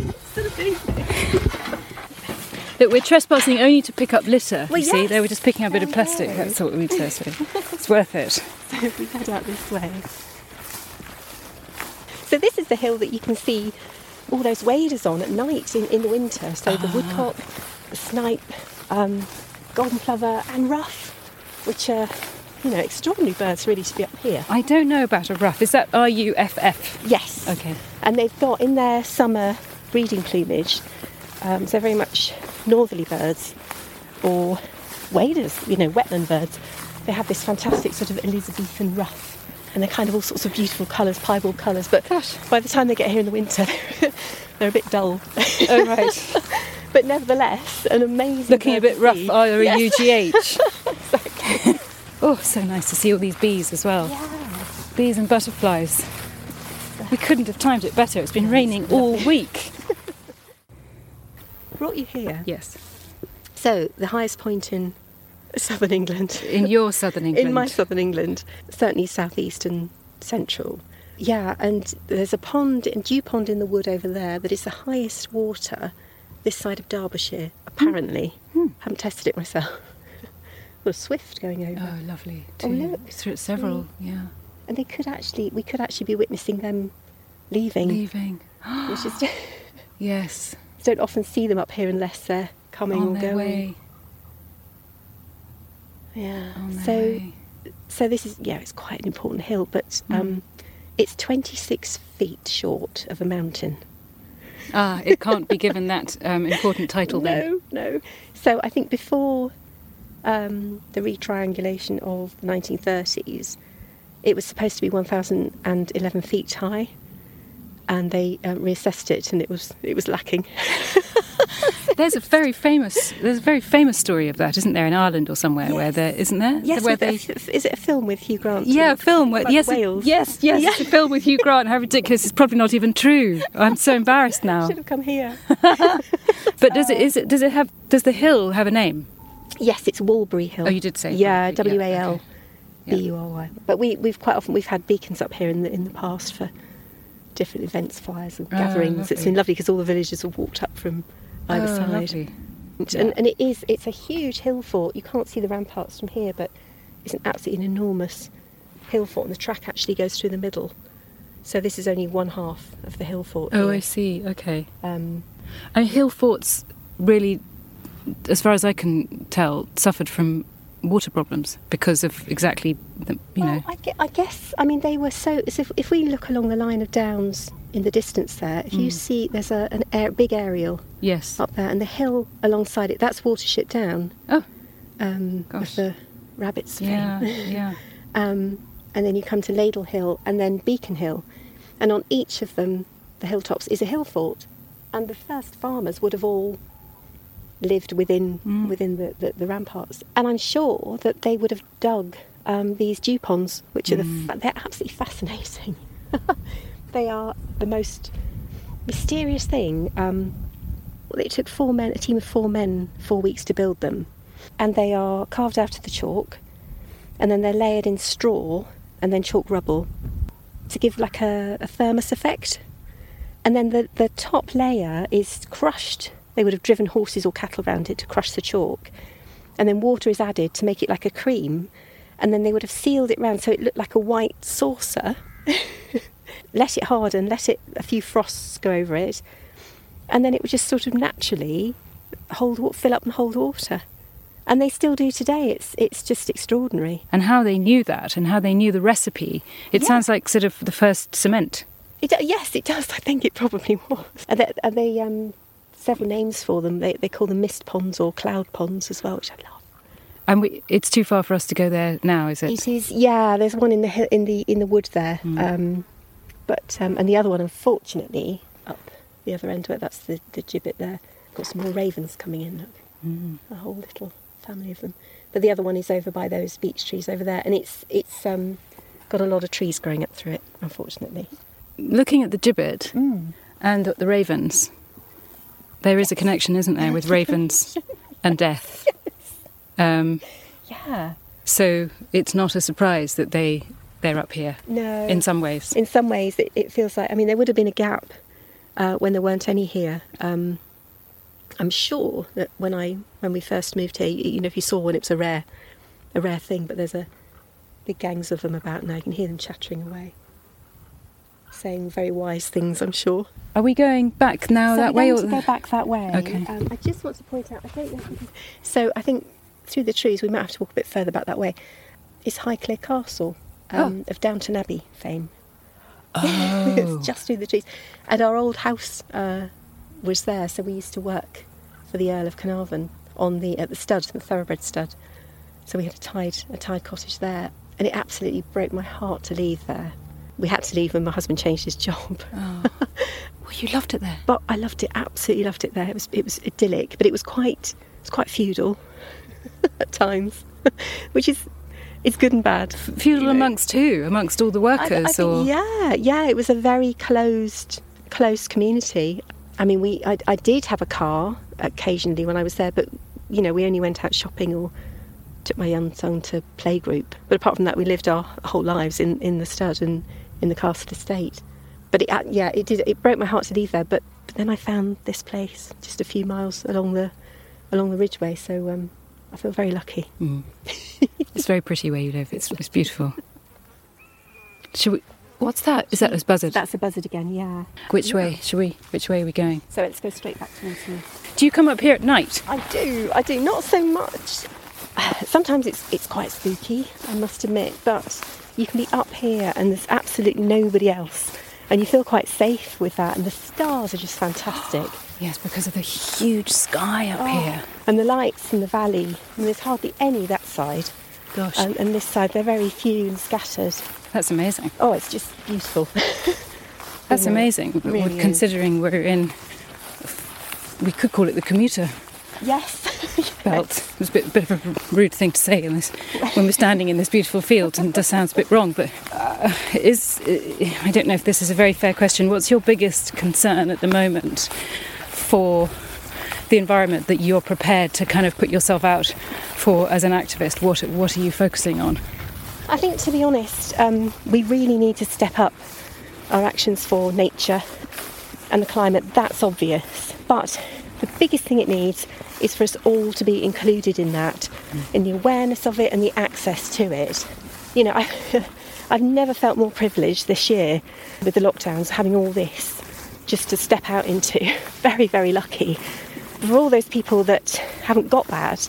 Look, we're trespassing only to pick up litter. Well, you see, they were just picking up a bit of plastic. know. That's what we'd say. So it's worth it. So if we head out this way. So this is the hill that you can see all those waders on at night in, in the winter. So the ah. woodcock, the snipe, um, golden plover and ruff, which are, you know, extraordinary birds really to be up here. I don't know about a ruff. Is that R U F F? Yes. Okay. And they've got in their summer breeding plumage, um, so very much northerly birds or waders, you know, wetland birds. They have this fantastic sort of Elizabethan ruff. And they're kind of all sorts of beautiful colours, piebald colours. But Gosh. by the time they get here in the winter, they're a bit dull. Oh right. but nevertheless, an amazing. Looking a bird bit to rough. see. R U G H. Oh, so nice to see all these bees as well. Yeah. Bees and butterflies. We couldn't have timed it better. It's been raining all week. Brought you here. Yes. So the highest point in southern England. In your southern England. In my southern England, certainly southeast and central. Yeah, and there's a pond, a dew pond in the wood over there that is the highest water this side of Derbyshire, hmm. apparently. Hmm. Haven't tested it myself. There's swift going over. Oh, lovely. Oh, look. Through several. Hmm. Yeah. And they could actually, we could actually be witnessing them leaving, Leaving. which is, Yes. don't often see them up here unless they're coming On or going. way. Yeah. On so way. so this is yeah, it's quite an important hill, but um, it's 26 feet short of a mountain. Ah, it can't be given that um, important title then. No, no. So I think before um, the retriangulation of the 1930s, it was supposed to be 1,011 feet high, and they um, reassessed it, and it was it was lacking. There's a very famous there's a very famous story of that, isn't there, in Ireland or somewhere where Yes. there isn't there? Yes, where they is it a film with Hugh Grant? yeah, a film where yes, Wales. yes, yes, it's a film with Hugh Grant. How ridiculous! It's probably not even true. I'm so embarrassed now. Should have come here. But does it is it does it have does the hill have a name? yes, it's Walbury Hill. Oh, you did say Yeah, W yeah, okay. B U R Y. But we we've quite often we've had beacons up here in the in the past for different events, fires and Oh, gatherings. It's lovely. been lovely because all the villagers have walked up from either Oh, side. lovely. And, Yeah. and it is it's a huge hill fort. You can't see the ramparts from here, but it's an absolutely enormous hill fort, and the track actually goes through the middle. So this is only one half of the hill fort. Oh, here. I see. Okay. Um, And hill forts really, as far as I can tell, suffered from water problems because of exactly the, you know. I, I guess, I mean, they were so. so if, if we look along the line of downs in the distance there, if you Mm. see there's a, an air, big aerial Yes. up there, and the hill alongside it, that's Watership Down, Oh, um, Gosh. with the rabbits. thing. yeah, yeah. Um, and then you come to Ladle Hill and then Beacon Hill. And on each of them, the hilltops, is a hill fort. And the first farmers would have all lived within Mm. within the, the, the ramparts. And I'm sure that they would have dug um, these dew ponds, which are the Mm. fa- they're absolutely fascinating. they are the most mysterious thing. Um, it took four men, a team of four men, four weeks to build them, and they are carved out of the chalk, and then they're layered in straw and then chalk rubble to give like a, a thermos effect. And then the, the top layer is crushed. They would have driven horses or cattle around it to crush the chalk. And then water is added to make it like a cream. And then they would have sealed it round so it looked like a white saucer. let it harden, let it a few frosts go over it, and then it would just sort of naturally hold fill up and hold water. And they still do today. It's it's just extraordinary. And how they knew that and how they knew the recipe. It Yeah. sounds like sort of the first cement. It, yes, it does. I think it probably was. And they, and they um, several names for them. They, they call them mist ponds or cloud ponds as well, which I love. And we, it's too far for us to go there now, is it? It is. Yeah, there's one in the in the in the wood there, um, but um, and the other one, unfortunately, up the other end of it. That's the the gibbet there. Got some more ravens coming in. Look, a whole little family of them. But the other one is over by those beech trees over there, and it's it's um, got a lot of trees growing up through it. Unfortunately. Looking at the gibbet Mm. and at the ravens, there is a connection, isn't there, with ravens and death. Um, Yeah. so it's not a surprise that they they're up here No. in some ways. in some ways, it, it feels like. I mean, there would have been a gap uh, when there weren't any here. Um, I'm sure that when I when we first moved here, you, you know, if you saw one, it was a rare a rare thing. But there's a big gangs of them about now. You can hear them chattering away, saying very wise things. I'm sure. Are we going back now so that we're way? going to go back that way. Okay. Um, I just want to point out. I don't know. If you can, so I think through the trees we might have to walk a bit further back that way. It's Highclere Castle um, of Downton Abbey fame. Oh. it's just through the trees. And our old house uh, was there, so we used to work for the Earl of Carnarvon on the at the stud, the thoroughbred stud. So we had a tied a tied cottage there, and it absolutely broke my heart to leave there. We had to leave when my husband changed his job. Oh. well, you loved it there. But I loved it, absolutely loved it there. It was it was idyllic, but it was quite it was quite feudal at times, which is it's good and bad. Feudal you know. amongst who? Amongst all the workers, I think, or yeah, yeah, it was a very closed, close community. I mean, we I, I did have a car occasionally when I was there, but you know, we only went out shopping or took my young son to playgroup. But apart from that, we lived our whole lives in, in the stud and in the castle estate. But it, uh, yeah, it did. It broke my heart to leave there. But, but then I found this place just a few miles along the along the ridgeway. So um, I feel very lucky. it's very pretty where you live. It's, it's beautiful. Should we? What's that? Is that a buzzard? That's a buzzard again. Yeah. Which way? Should we? Which way are we going? So let's go straight back towards you. Do you come up here at night? I do. I do. Not so much sometimes it's it's quite spooky, I must admit, but you can be up here and there's absolutely nobody else, and you feel quite safe with that. And the stars are just fantastic. Yes, because of the huge sky up oh, here. And the lights in the valley, and there's hardly any that side. Gosh, And, and this side, they're very few and scattered. that's amazing. Oh, it's just beautiful. That's amazing. really is. considering we're in, we could call it the commuter yes. belt. It's a bit, bit of a rude thing to say in this when we're standing in this beautiful field, and it does sounds a bit wrong. But uh, is I don't know if this is a very fair question. What's your biggest concern at the moment for the environment that you're prepared to kind of put yourself out for as an activist? What what are you focusing on? I think, to be honest, um, we really need to step up our actions for nature and the climate. That's obvious. But biggest thing it needs is for us all to be included in that, mm. in the awareness of it and the access to it. You know, I, I've never felt more privileged this year with the lockdowns, having all this just to step out into. Very, very lucky. For all those people that haven't got that,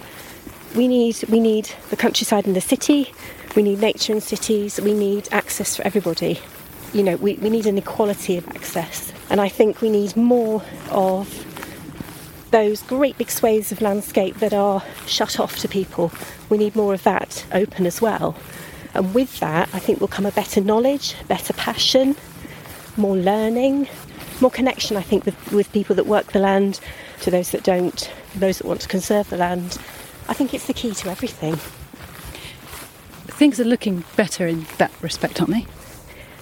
we need we need the countryside and the city we need nature and cities we need access for everybody you know we, we need an equality of access and i think we need more of those great big swathes of landscape that are shut off to people we need more of that open as well and with that i think will come a better knowledge better passion more learning more connection i think with, with people that work the land to those that don't those that want to conserve the land I think it's the key to everything. Things are looking better in that respect, aren't they?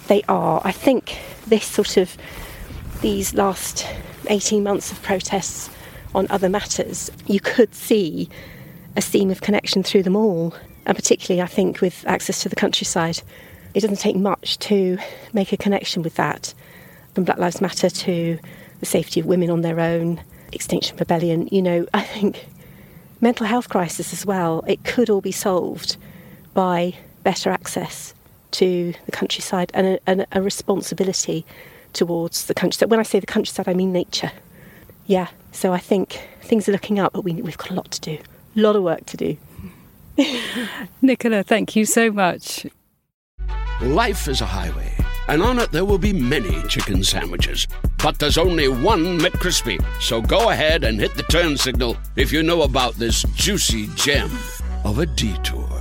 They are. I think this sort of these last 18 months of protests on other matters, you could see a seam of connection through them all, and particularly I think with access to the countryside. It doesn't take much to make a connection with that, from Black Lives Matter to the safety of women on their own, Extinction Rebellion. You know, I think mental health crisis as well, it could all be solved by better access to the countryside and a, and a responsibility towards the countryside. When I say the countryside, I mean nature. Yeah, so I think things are looking up, but we, we've got a lot to do, a lot of work to do. Nicola, thank you so much. Life is a highway, and on it there will be many chicken sandwiches. But there's only one McCrispy. So go ahead and hit the turn signal if you know about this juicy gem of a detour.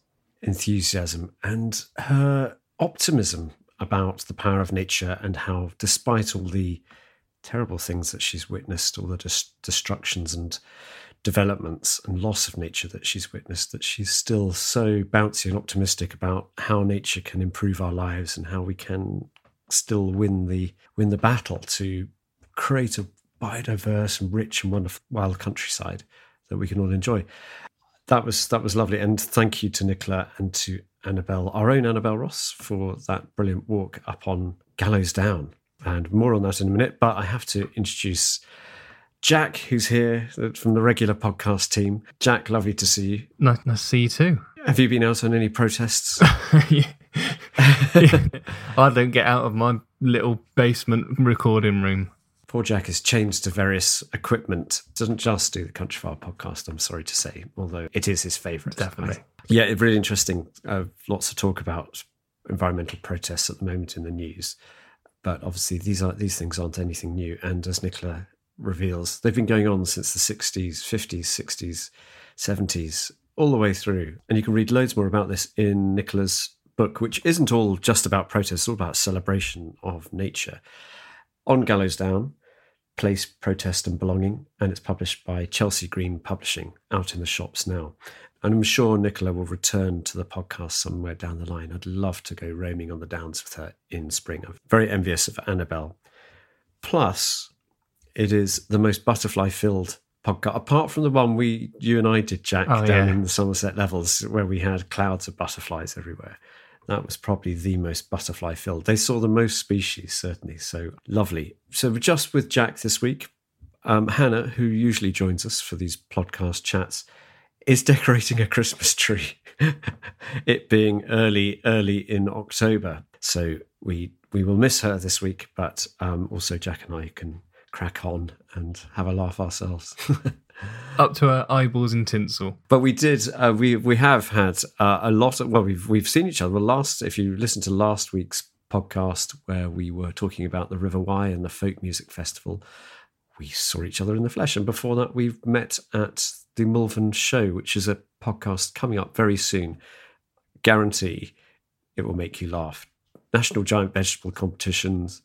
enthusiasm and her optimism about the power of nature and how, despite all the terrible things that she's witnessed, all the destructions and developments and loss of nature that she's witnessed, that she's still so bouncy and optimistic about how nature can improve our lives and how we can still win the win the battle to create a biodiverse and rich and wonderful wild countryside that we can all enjoy that was that was lovely, and thank you to Nicola and to Annabelle, our own Annabelle Ross, for that brilliant walk up on Gallows Down. And more on that in a minute. But I have to introduce Jack, who's here uh, from the regular podcast team. Jack, lovely to see you. Nice, nice to see you too. Have you been out on any protests? I don't get out of my little basement recording room. Poor Jack is chained to various equipment. Doesn't just do the Countryfile podcast, I'm sorry to say, although it is his favourite. Definitely. Yeah, it's really interesting. Uh, lots of talk about environmental protests at the moment in the news, but obviously these are these things aren't anything new. And as Nicola reveals. They've been going on since the 60s, 50s, 60s, 70s, all the way through. And you can read loads more about this in Nicola's book, which isn't all just about protests, it's all about celebration of nature. On Gallows Down, Place, Protest and Belonging, and it's published by Chelsea Green Publishing, out in the shops now. And I'm sure Nicola will return to the podcast somewhere down the line. I'd love to go roaming on the downs with her in spring. I'm very envious of Annabelle. Plus, it is the most butterfly filled podcast, apart from the one we you and I did, Jack, Oh, down yeah. in the Somerset levels, where we had clouds of butterflies everywhere. That was probably the most butterfly filled. They saw the most species, certainly. So lovely. So, just with Jack this week, um, Hannah, who usually joins us for these podcast chats, is decorating a Christmas tree. it being early, early in October. So we we will miss her this week, but um, also Jack and I can crack on and have a laugh ourselves. Up to our eyeballs in tinsel. But we did. Uh, we we have had uh, a lot of. Well, we've we've seen each other. Well, last if you listen to last week's podcast where we were talking about the River Wye and the folk music festival, we saw each other in the flesh. And before that, we've met at the Malvern Show, which is a podcast coming up very soon. Guarantee it will make you laugh. National giant vegetable competitions.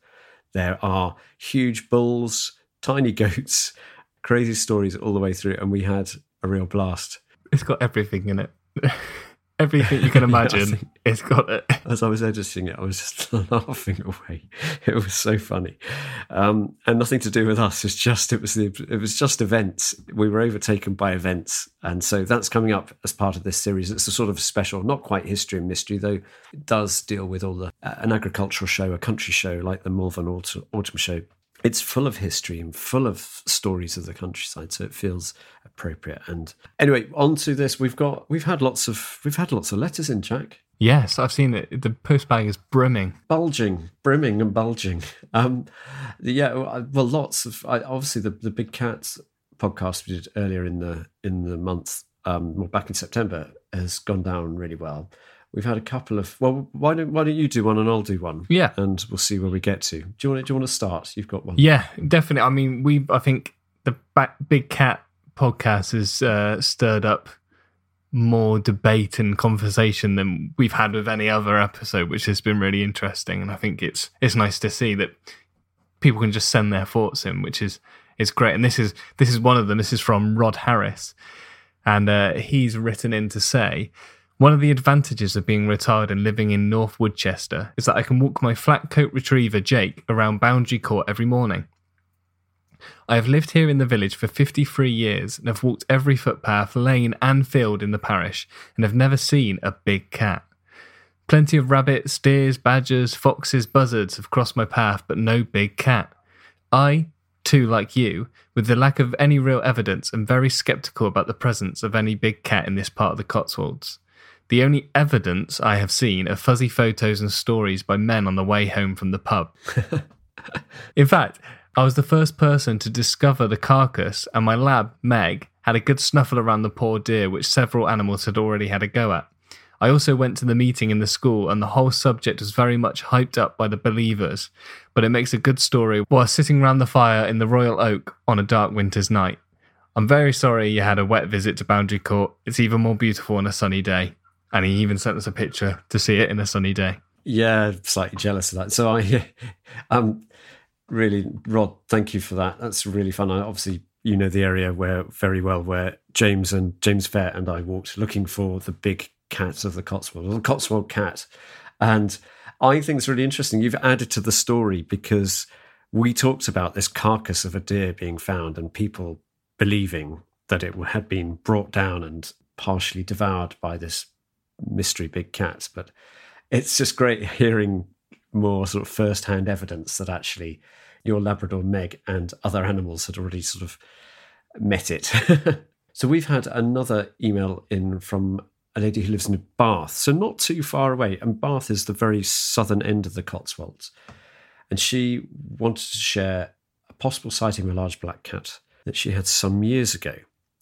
There are huge bulls, tiny goats, crazy stories all the way through, and we had a real blast. It's got everything in it. everything you can imagine. think- it's got it. As I was editing it, I was just laughing away. It was so funny, um, and nothing to do with us. It's just it was the it was just events. We were overtaken by events, and so that's coming up as part of this series. It's a sort of special, not quite history and mystery, though. It does deal with all the uh, an agricultural show, a country show like the Malvern Autumn, Autumn Show. It's full of history and full of stories of the countryside, so it feels appropriate. And anyway, on to this. We've got we've had lots of we've had lots of letters in, Jack Yes, I've seen it. The post bag is brimming. bulging, brimming, and bulging. Um, yeah, well, lots of I, obviously the the big cats podcast we did earlier in the in the month, um, well, back in September, has gone down really well. We've had a couple of well, why don't why don't you do one and I'll do one? Yeah. and we'll see where we get to. Do you want to, do you want to start? You've got one. Yeah, definitely. I mean, we. I think the ba- Big Cat podcast has uh, stirred up more debate and conversation than we've had with any other episode, which has been really interesting. And I think it's it's nice to see that people can just send their thoughts in, which is is great. And this is this is one of them. This is from Rod Harris, and uh, he's written in to say. One of the advantages of being retired and living in North Woodchester is that I can walk my flat coat retriever Jake around Boundary Court every morning. I have lived here in the village for 53 years and have walked every footpath, lane, and field in the parish and have never seen a big cat. Plenty of rabbits, deers, badgers, foxes, buzzards have crossed my path, but no big cat. I, too, like you, with the lack of any real evidence, am very sceptical about the presence of any big cat in this part of the Cotswolds. The only evidence I have seen are fuzzy photos and stories by men on the way home from the pub. In fact, I was the first person to discover the carcass, and my lab, Meg, had a good snuffle around the poor deer, which several animals had already had a go at. I also went to the meeting in the school, and the whole subject was very much hyped up by the believers, but it makes a good story while sitting round the fire in the Royal Oak on a dark winter's night. I'm very sorry you had a wet visit to Boundary Court. It's even more beautiful on a sunny day. And he even sent us a picture to see it in a sunny day. Yeah, slightly jealous of that. So I, um, really, Rod, thank you for that. That's really fun. I, obviously, you know the area where very well where James and James Fair and I walked looking for the big cat of the Cotswold, the Cotswold cat, and I think it's really interesting. You've added to the story because we talked about this carcass of a deer being found and people believing that it had been brought down and partially devoured by this mystery big cats. but it's just great hearing more sort of first-hand evidence that actually your Labrador Meg and other animals had already sort of met it. so we've had another email in from a lady who lives in Bath, so not too far away, and Bath is the very southern end of the Cotswolds, and she wanted to share a possible sighting of a large black cat that she had some years ago,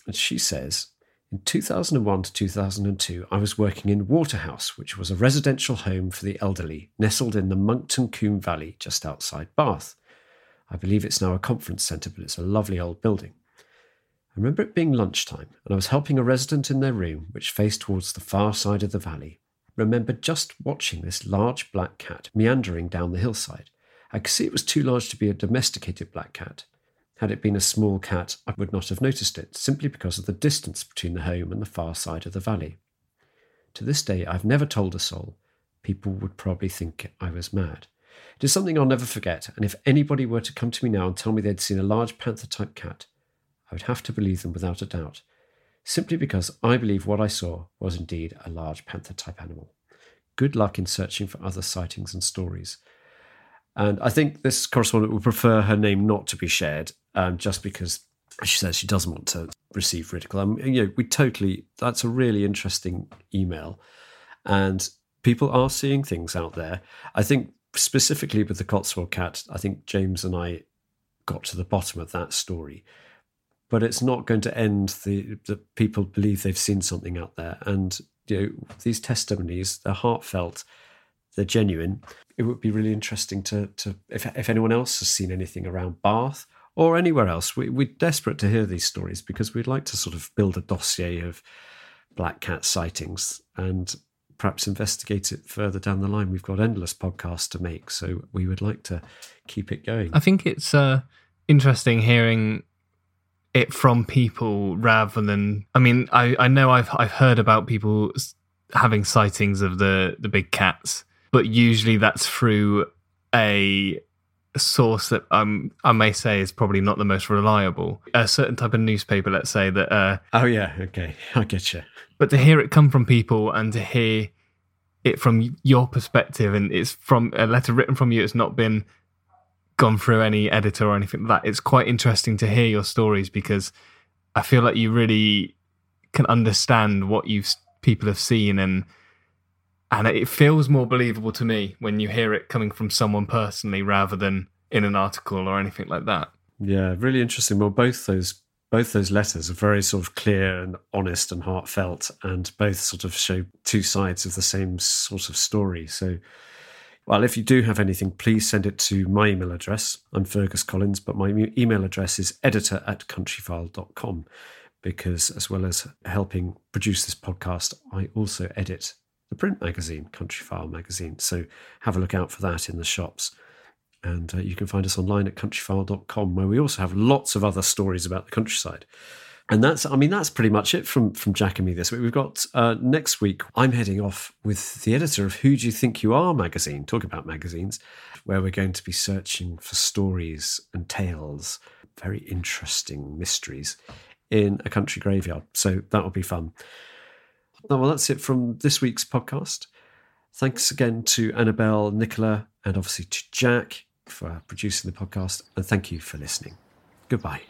and she says. In 2001 to 2002, I was working in Waterhouse, which was a residential home for the elderly nestled in the Monkton Combe Valley just outside Bath. I believe it's now a conference centre, but it's a lovely old building. I remember it being lunchtime, and I was helping a resident in their room, which faced towards the far side of the valley. I Remember just watching this large black cat meandering down the hillside. I could see it was too large to be a domesticated black cat. Had it been a small cat, I would not have noticed it, simply because of the distance between the home and the far side of the valley. To this day, I've never told a soul. People would probably think I was mad. It is something I'll never forget, and if anybody were to come to me now and tell me they'd seen a large panther type cat, I would have to believe them without a doubt, simply because I believe what I saw was indeed a large panther type animal. Good luck in searching for other sightings and stories. And I think this correspondent would prefer her name not to be shared, um, just because she says she doesn't want to receive ridicule. Um, you know, we totally. That's a really interesting email, and people are seeing things out there. I think specifically with the Cotswold cat, I think James and I got to the bottom of that story. But it's not going to end the the people believe they've seen something out there, and you know these testimonies they're heartfelt, they're genuine. It would be really interesting to to if if anyone else has seen anything around Bath or anywhere else. We, we're desperate to hear these stories because we'd like to sort of build a dossier of black cat sightings and perhaps investigate it further down the line. We've got endless podcasts to make, so we would like to keep it going. I think it's uh, interesting hearing it from people rather than. I mean, I, I know I've I've heard about people having sightings of the the big cats, but usually that's through a source that um, I may say is probably not the most reliable. A certain type of newspaper, let's say that. Uh, oh yeah, okay, I get you. But to hear it come from people and to hear it from your perspective, and it's from a letter written from you, it's not been gone through any editor or anything like that. It's quite interesting to hear your stories because I feel like you really can understand what you people have seen and and it feels more believable to me when you hear it coming from someone personally rather than in an article or anything like that. Yeah, really interesting. Well, both those both those letters are very sort of clear and honest and heartfelt, and both sort of show two sides of the same sort of story. So, well, if you do have anything, please send it to my email address. I'm Fergus Collins, but my email address is editor at countryfile.com because, as well as helping produce this podcast, I also edit the print magazine, Countryfile magazine. So have a look out for that in the shops. And uh, you can find us online at countryfile.com, where we also have lots of other stories about the countryside. And that's, I mean, that's pretty much it from from Jack and me this week. We've got uh, next week. I'm heading off with the editor of Who Do You Think You Are magazine, talking about magazines, where we're going to be searching for stories and tales, very interesting mysteries in a country graveyard. So that will be fun. Oh, well, that's it from this week's podcast. Thanks again to Annabelle, Nicola, and obviously to Jack for producing the podcast. And thank you for listening. Goodbye.